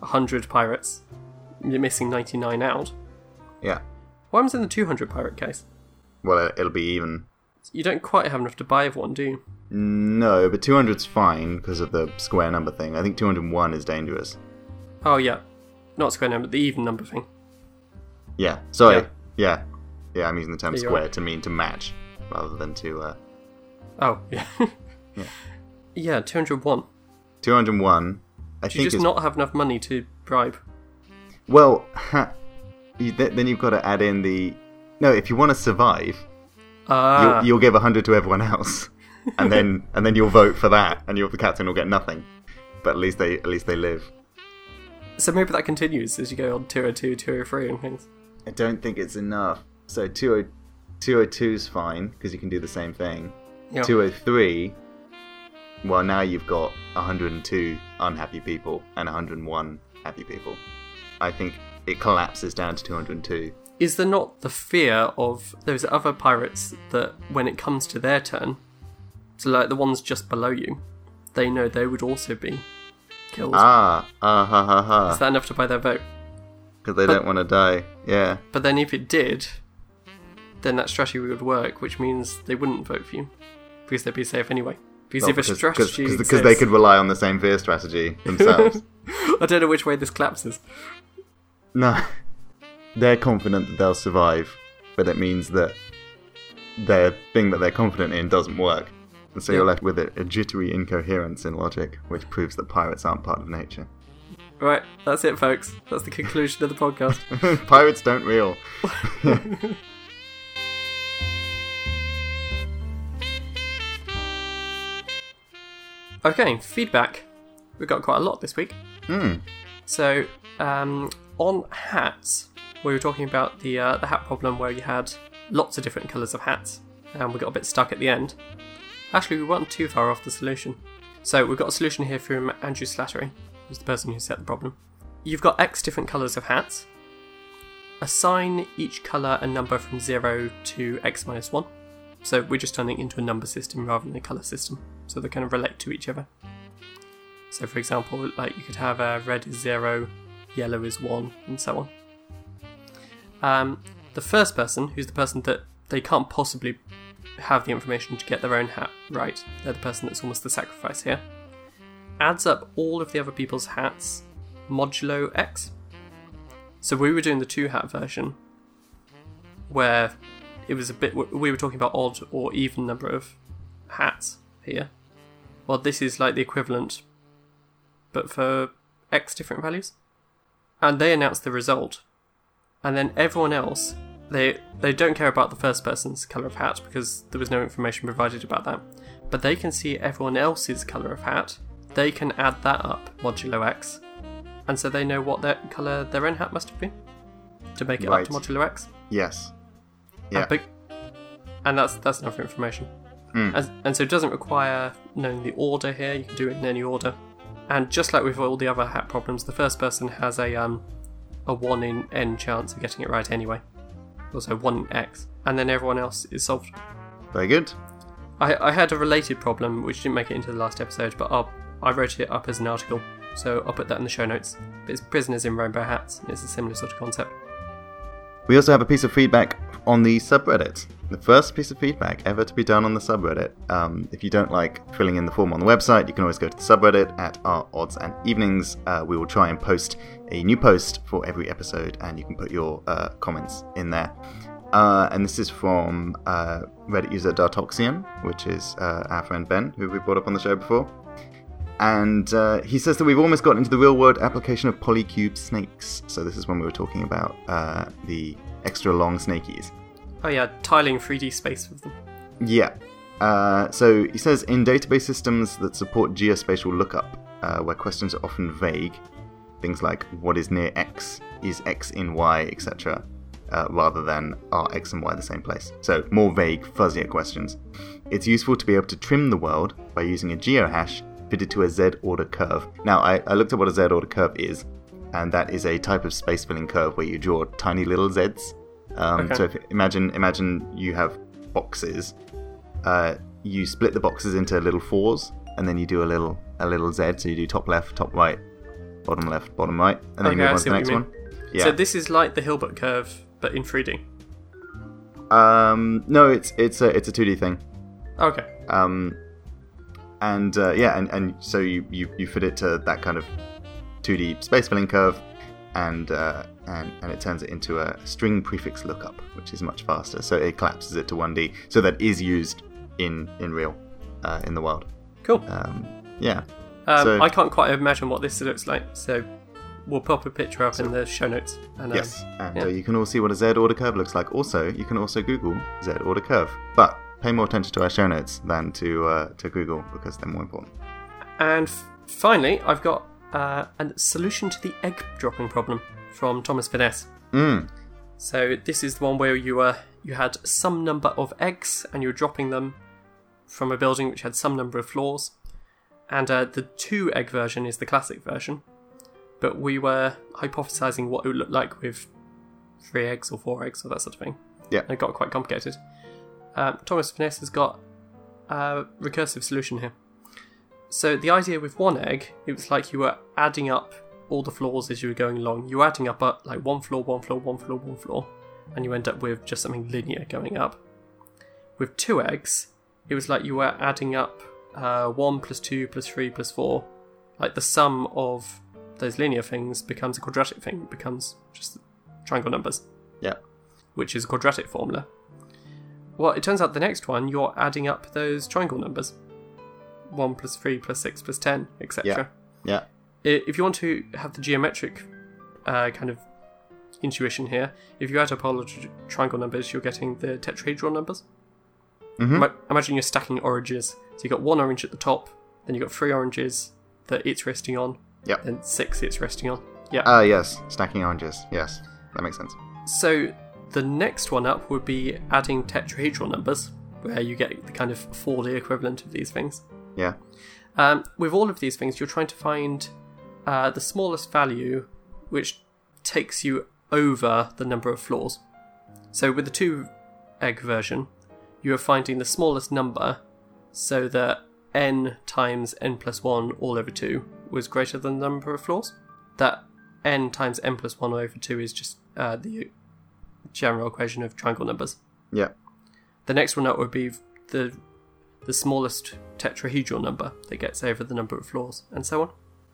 100 pirates. You're missing 99 out. yeah. What happens in the 200 pirate case? Well, it'll be even. You don't quite have enough to buy everyone, do you? No, but 200's fine because of the square number thing. I think 201 is dangerous. Oh, yeah. Not square number, the even number thing. Yeah, sorry. Yeah. Yeah, yeah. I'm using the term you're square right. to mean to match rather than to. Uh, Oh, yeah. Yeah. Yeah, 201. 201. I Do think you just is not have enough money to bribe? well. Ha, you, th- then you've got to add in the. No, if you want to survive, Ah, you'll, you'll give 100 to everyone else, and then and then you'll vote for that, and you'll, the captain will get nothing. But at least they at least they live. so maybe that continues as you go on 202, 203 and things. I don't think it's enough. So 20, 202 is fine because you can do the same thing. Yeah. 203, well, now you've got 102 unhappy people and 101 happy people. I think it collapses down to 202. Is there not the fear of those other pirates that when it comes to their turn, so like the ones just below you, they know they would also be killed? Ah, ah ha ha ha. Is that enough to buy their vote? Because they but- don't want to die. Yeah. But then if it did, then that strategy would work, which means they wouldn't vote for you because they'd be safe anyway. Because if a strategy because, because they could rely on the same fear strategy themselves. I don't know which way this collapses. no. They're confident that they'll survive, but it means that their thing that they're confident in doesn't work. And so you're left with a, a jittery incoherence in logic, which proves that pirates aren't part of nature. Right, that's it, folks. That's the conclusion of the podcast. pirates don't reel. Okay, feedback. We got quite a lot this week. Hmm. So, um, on hats, we were talking about the uh, the hat problem where you had lots of different colours of hats, and we got a bit stuck at the end. Actually, we weren't too far off the solution. So we've got a solution here from Andrew Slattery, who's the person who set the problem. You've got X different colours of hats. Assign each colour a number from zero to X minus one. So we're just turning it into a number system rather than a colour system, so they kind of relate to each other. So, for example, like you could have uh, red is zero, yellow is one, and so on. Um, the first person, who's the person that they can't possibly have the information to get their own hat right, they're the person that's almost the sacrifice here, adds up all of the other people's hats modulo x. So we were doing the two hat version, where it was a bit. We were talking about odd or even number of hats here. Well, this is like the equivalent, but for x different values. And they announced the result, and then everyone else they they don't care about the first person's color of hat because there was no information provided about that. But they can see everyone else's color of hat. They can add that up modulo x, and so they know what their color their own hat must have been to make it Right. up to modulo x. Yes. And Yeah. and that's that's enough information. Mm. And, and so it doesn't require knowing the order here. You can do it in any order. And just like with all the other hat problems, the first person has a um a one in n chance of getting it right anyway. Also one in x, and then everyone else is solved. Very good. I, I had a related problem which didn't make it into the last episode, but I'll, I wrote it up as an article, so I'll put that in the show notes. But it's prisoners in rainbow hats, and it's a similar sort of concept. We also have a piece of feedback on the subreddit. The first piece of feedback ever to be done on the subreddit. Um, if you don't like filling in the form on the website, you can always go to the subreddit at our odds and evenings. Uh, we will try and post a new post for every episode, and you can put your uh, comments in there. Uh, and this is from uh, Reddit user Dartoxian, which is uh, our friend Ben, who we brought up on the show before. And uh, he says that we've almost got into the real world application of polycube snakes. So this is when we were talking about uh, the extra long snakies. Oh yeah, tiling 3D space with them. Yeah. Uh, so he says in database systems that support geospatial lookup, uh, where questions are often vague, things like what is near X, is X in Y, etc., uh, rather than are X and Y the same place. So more vague, fuzzier questions. It's useful to be able to trim the world by using a geohash fitted to a Z order curve. Now, I, I looked at what a Z order curve is, and that is a type of space filling curve where you draw tiny little Zs. Um, Okay. So if, imagine imagine you have boxes. Uh, you split the boxes into little fours, and then you do a little a little Z. So you do top left, top right, bottom left, bottom right, and then you Okay, move on to the next one. Yeah. So this is like the Hilbert curve, but in 3D. um, no, it's it's a it's a two D thing. Okay. Um, and uh, yeah, and, and so you, you, you fit it to that kind of 2D space filling curve, and, uh, and and it turns it into a string prefix lookup, which is much faster. So it collapses it to 1D. So that is used in in real uh, in the world. Cool. Um, yeah. Um, so- I can't quite imagine what this looks like, so we'll pop a picture up in the show notes. And, um, Yes, and yeah. uh, you can all see what a Z order curve looks like. Also, you can also Google Z order curve, but pay more attention to our show notes than to uh, to Google because they're more important. And f- finally, I've got uh, a solution to the egg dropping problem from Thomas Finesse. Mm. So this is the one where you uh, you had some number of eggs and you were dropping them from a building which had some number of floors, and uh, the two egg version is the classic version. But we were hypothesizing what it would look like with three eggs or four eggs or that sort of thing. Yeah. And it got quite complicated. Um, Thomas Finesse has got a recursive solution here. So the idea with one egg, it was like you were adding up all the floors as you were going along. You were adding up uh, like one floor, one floor, one floor, one floor, and you end up with just something linear going up. With two eggs, it was like you were adding up uh, one plus two plus three plus four. Like the sum of those linear things becomes a quadratic thing, becomes just triangle numbers, Yeah. which is a quadratic formula. Well, it turns out the next one, you're adding up those triangle numbers 1 plus 3 plus 6 plus 10, etc. Yeah. I- If you want to have the geometric uh, kind of intuition here, if you add up all the tr- triangle numbers, you're getting the tetrahedral numbers. Mhm. Ima- imagine you're stacking oranges. So you've got one orange at the top, then you've got three oranges that it's resting on, Yep. and six it's resting on. Yeah. Ah, yes, stacking oranges. Yes, that makes sense. So the next one up would be adding tetrahedral numbers, where you get the kind of 4D equivalent of these things. Yeah. Um, with all of these things, you're trying to find uh, the smallest value which takes you over the number of floors. So with the two egg version, you are finding the smallest number so that n times n plus 1 all over 2 was greater than the number of floors. That n times n plus 1 all over 2 is just uh, the general equation of triangle numbers. Yeah. The next one up would be the the smallest tetrahedral number that gets over the number of floors, and so on.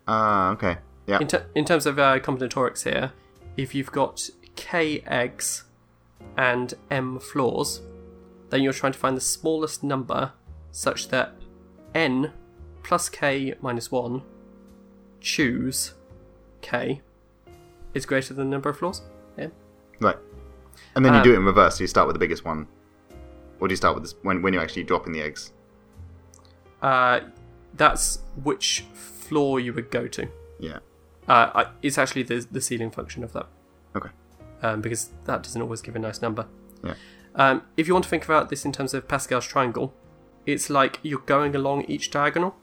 Ah, okay. Yeah. In, ter- in terms of uh, combinatorics here, if you've got k eggs and m floors, then you're trying to find the smallest number such that n plus k minus 1 choose k is greater than the number of floors. Yeah. Right. And then you Um, do it in reverse. So you start with the biggest one, or do you start with this when when you're actually dropping the eggs? Uh, that's which floor you would go to. Yeah. Uh, I, it's actually the the ceiling function of that. Okay. Um, because that doesn't always give a nice number. Yeah. Um, if you want to think about this in terms of Pascal's triangle, it's like you're going along each diagonal.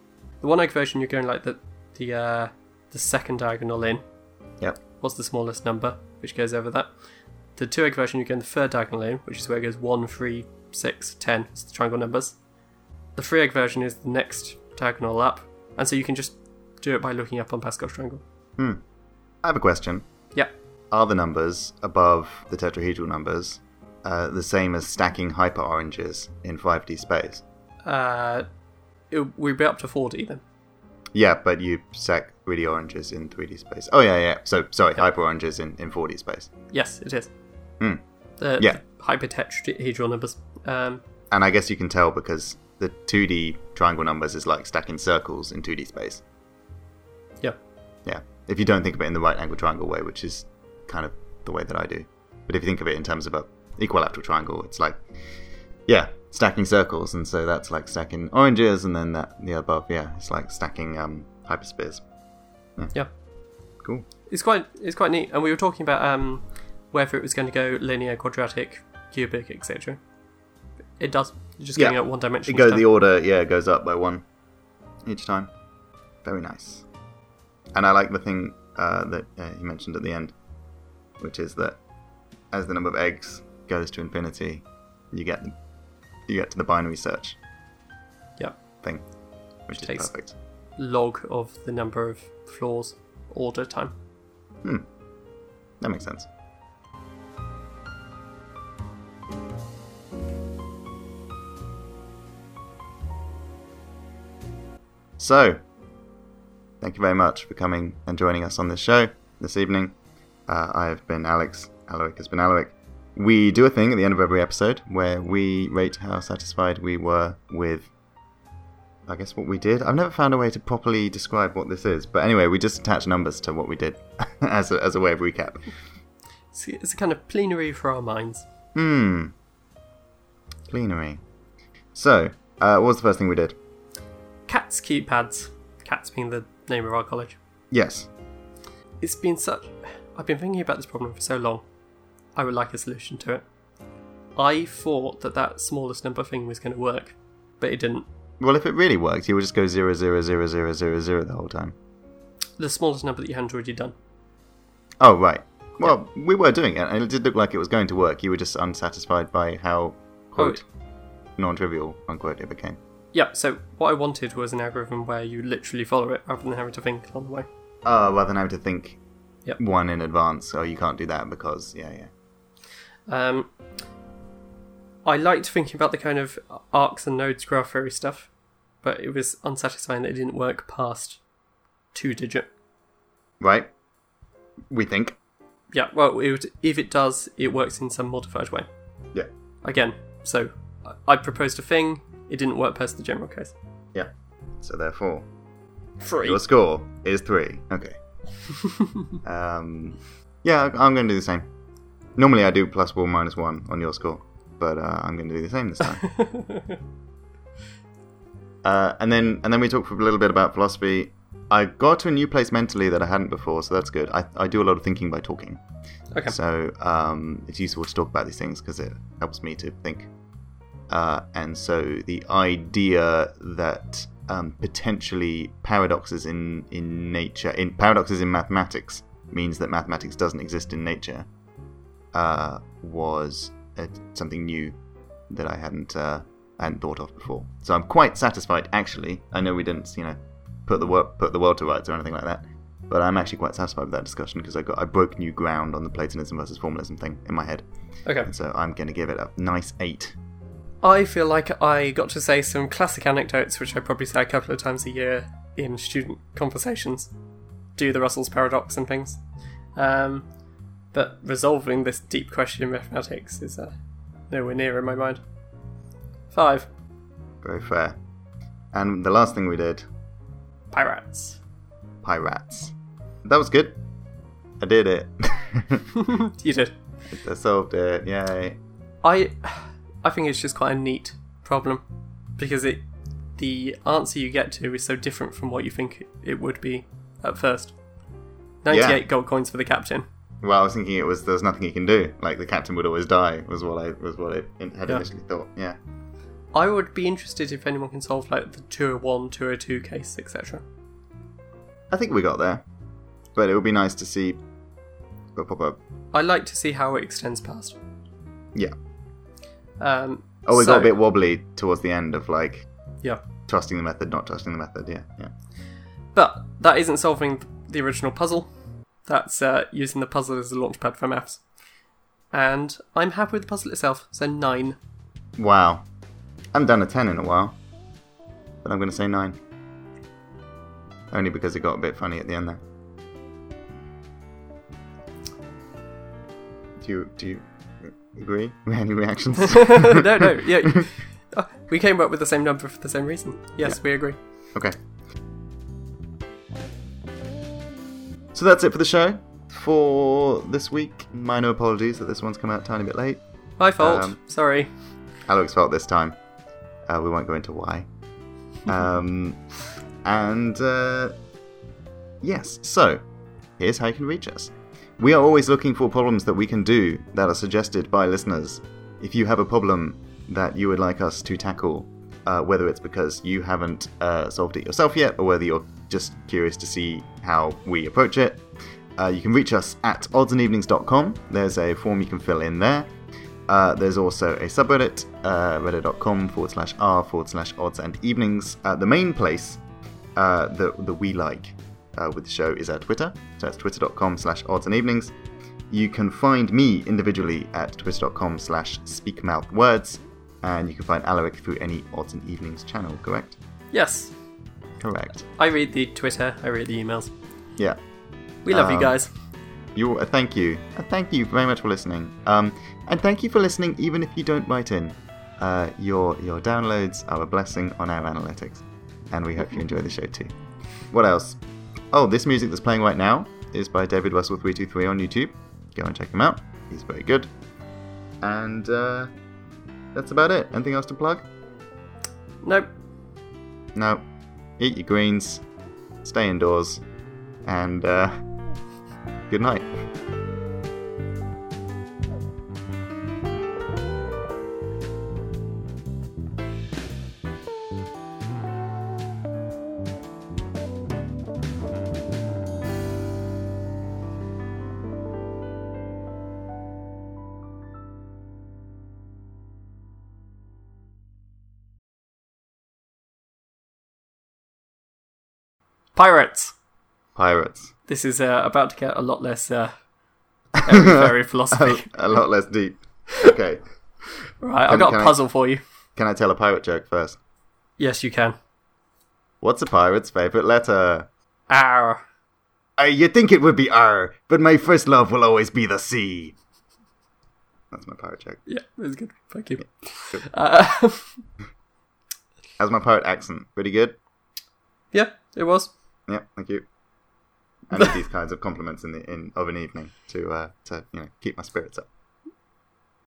The one egg version, you're going like the the uh, the second diagonal in. Yep. What's the smallest number, which goes over that? The two egg version, you're going the third diagonal in, which is where it goes one, three, six, ten. It's the triangle numbers. The three egg version is the next diagonal up, and so you can just do it by looking up on Pascal's triangle. Hmm. I have a question. Yeah. are the numbers above the tetrahedral numbers uh, the same as stacking hyper oranges in 5D space? Uh, it, we'd be up to 4D then. Yeah, but you stack 3D oranges in 3D space. Oh yeah, yeah. So sorry, hyper oranges in, in 4D space. Yes, it is. Hmm. The, Yeah. the hypertetrahedral numbers. Um, And I guess you can tell because the 2D triangle numbers is like stacking circles in 2D space. yeah. Yeah. If you don't think of it in the right angle triangle way, which is kind of the way that I do. But if you think of it in terms of a equilateral triangle, it's like yeah, stacking circles, and so that's like stacking oranges, and then that the above, yeah, it's like stacking um hyperspheres. Yeah. Cool. It's quite it's quite neat. And we were talking about um, whether it was going to go linear, quadratic, cubic, etc. It does. You're just Yeah. going up one dimension. It goes the order, yeah, it goes up by one each time. Very nice. And I like the thing uh, that uh, he mentioned at the end, which is that as the number of eggs goes to infinity, you get the, you get to the binary search Yeah. thing, which is Takes- perfect. log of the number of floors order time. Hmm. That makes sense. So, thank you very much for coming and joining us on this show this evening. Uh, I have been Alex. Alaric has been Alaric. We do a thing at the end of every episode where we rate how satisfied we were with I guess what we did. I've never found a way to properly describe what this is, but anyway, we just attach numbers to what we did as a, as a way of recap. It's, it's a kind of plenary for our minds. Hmm. Plenary. So, uh, what was the first thing we did? Cats cute pads. Cats being the name of our college. Yes. It's been such. I've been thinking about this problem for so long. I would like a solution to it. I thought that that smallest number thing was going to work, but it didn't. Well, if it really worked, you would just go zero zero zero zero zero zero the whole time. The smallest number that you hadn't already done. Oh, right. Well, we were doing it, and it did look like it was going to work. You were just unsatisfied by how, quote, non-trivial, unquote, it became. Yeah, so what I wanted was an algorithm where you literally follow it rather than having to think along the way. Uh, rather than having to think Yep. one in advance. Oh, you can't do that because, yeah, yeah. Um, I liked thinking about the kind of arcs and nodes graph theory stuff, but it was unsatisfying that it didn't work past two digit. Right? We think. Yeah, well, it would, if it does, it works in some modified way. Yeah. Again, so I proposed a thing, it didn't work past the general case. Yeah. So therefore, Three. your score is three. Okay. um, yeah, I'm going to do the same. Normally I do plus one minus one on your score, but uh, I'm going to do the same this time. uh, and then and then we talked for a little bit about philosophy. I got to a new place mentally that I hadn't before, so that's good. I, I do a lot of thinking by talking. Okay. So um, it's useful to talk about these things because it helps me to think. Uh, and so the idea that um, potentially paradoxes in, in nature, in paradoxes in mathematics, means that mathematics doesn't exist in nature, uh, was uh, something new that I hadn't uh, I hadn't thought of before. So I'm quite satisfied. Actually, I know we didn't, you know, put the world put the world to rights or anything like that. But I'm actually quite satisfied with that discussion because I got I broke new ground on the Platonism versus formalism thing in my head, Okay. and so I'm going to give it a nice eight. I feel like I got to say some classic anecdotes, which I probably say a couple of times a year in student conversations. Do the Russell's paradox and things. Um, but resolving this deep question in mathematics is uh, nowhere near in my mind. Five. Very fair. And the last thing we did, Pirates. pirates. That was good. I did it. you did. I solved it. Yay. I, I think it's just quite a neat problem because it, the answer you get to is so different from what you think it would be at first. Ninety-eight gold coins for the captain. Well, I was thinking it was there's nothing he can do. Like the captain would always die. Was what I was what I had Yeah. initially thought. Yeah. I would be interested if anyone can solve like the 201, 202 case, etc. I think we got there, but it would be nice to see a proper. I like to see how it extends past. Yeah. Um, Oh, we so- got a bit wobbly towards the end of like Yeah, trusting the method, not trusting the method. Yeah, yeah. but that isn't solving the original puzzle. That's uh, using the puzzle as a launchpad for maths. And I'm happy with the puzzle itself, so 9. Wow. I haven't done a 10 in a while. But I'm going to say 9. Only because it got a bit funny at the end there. Do you, do you agree? We had Any reactions? no, no, yeah. uh, We came up with the same number for the same reason. Yes, we agree. Okay. So that's it for the show for this week. Minor apologies that this one's come out a tiny bit late. My fault. Um, Sorry. Alex's fault this time. Uh, we won't go into why. Um, and uh, yes, so here's how you can reach us. We are always looking for problems that we can do that are suggested by listeners. If you have a problem that you would like us to tackle, uh, whether it's because you haven't uh, solved it yourself yet, or whether you're just curious to see how we approach it, uh, you can reach us at oddsandevenings.com. There's a form you can fill in there. Uh, there's also a subreddit, uh, reddit.com forward slash r forward slash odds and evenings. Uh, the main place that, that we like uh, with the show is our Twitter. So that's twitter.com slash odds and evenings. You can find me individually at twitter.com slash speakmouthwords. And you can find Alaric through any odds and evenings channel, correct? Yes, Correct. I read the Twitter, I read the emails. Yeah. We love you Um, guys. You, uh, thank you. Uh, thank you very much for listening. Um, and thank you for listening, even if you don't write in. Uh, your your downloads are a blessing on our analytics, and we hope you enjoy the show too. What else? Oh, this music that's playing right now is by David Russell three two three on YouTube. Go and check him out. He's very good. And uh, that's about it. Anything else to plug? Nope. No. Eat your greens, stay indoors, and uh, good night. Pirates! Pirates. This is uh, about to get a lot less uh, philosophy. a lot less deep. Okay. right, Can- I've got a a I- puzzle for you. Can I tell a pirate joke first? Yes, you can. What's a pirate's favorite letter? R. Uh, you'd think it would be R, but my first love will always be the C. That's my pirate joke. Yeah, that's good. Thank you. good. Uh, How's my pirate accent? Pretty good? yeah, it was. Yeah, thank you. I need these kinds of compliments in the in of an evening to uh, to you know keep my spirits up.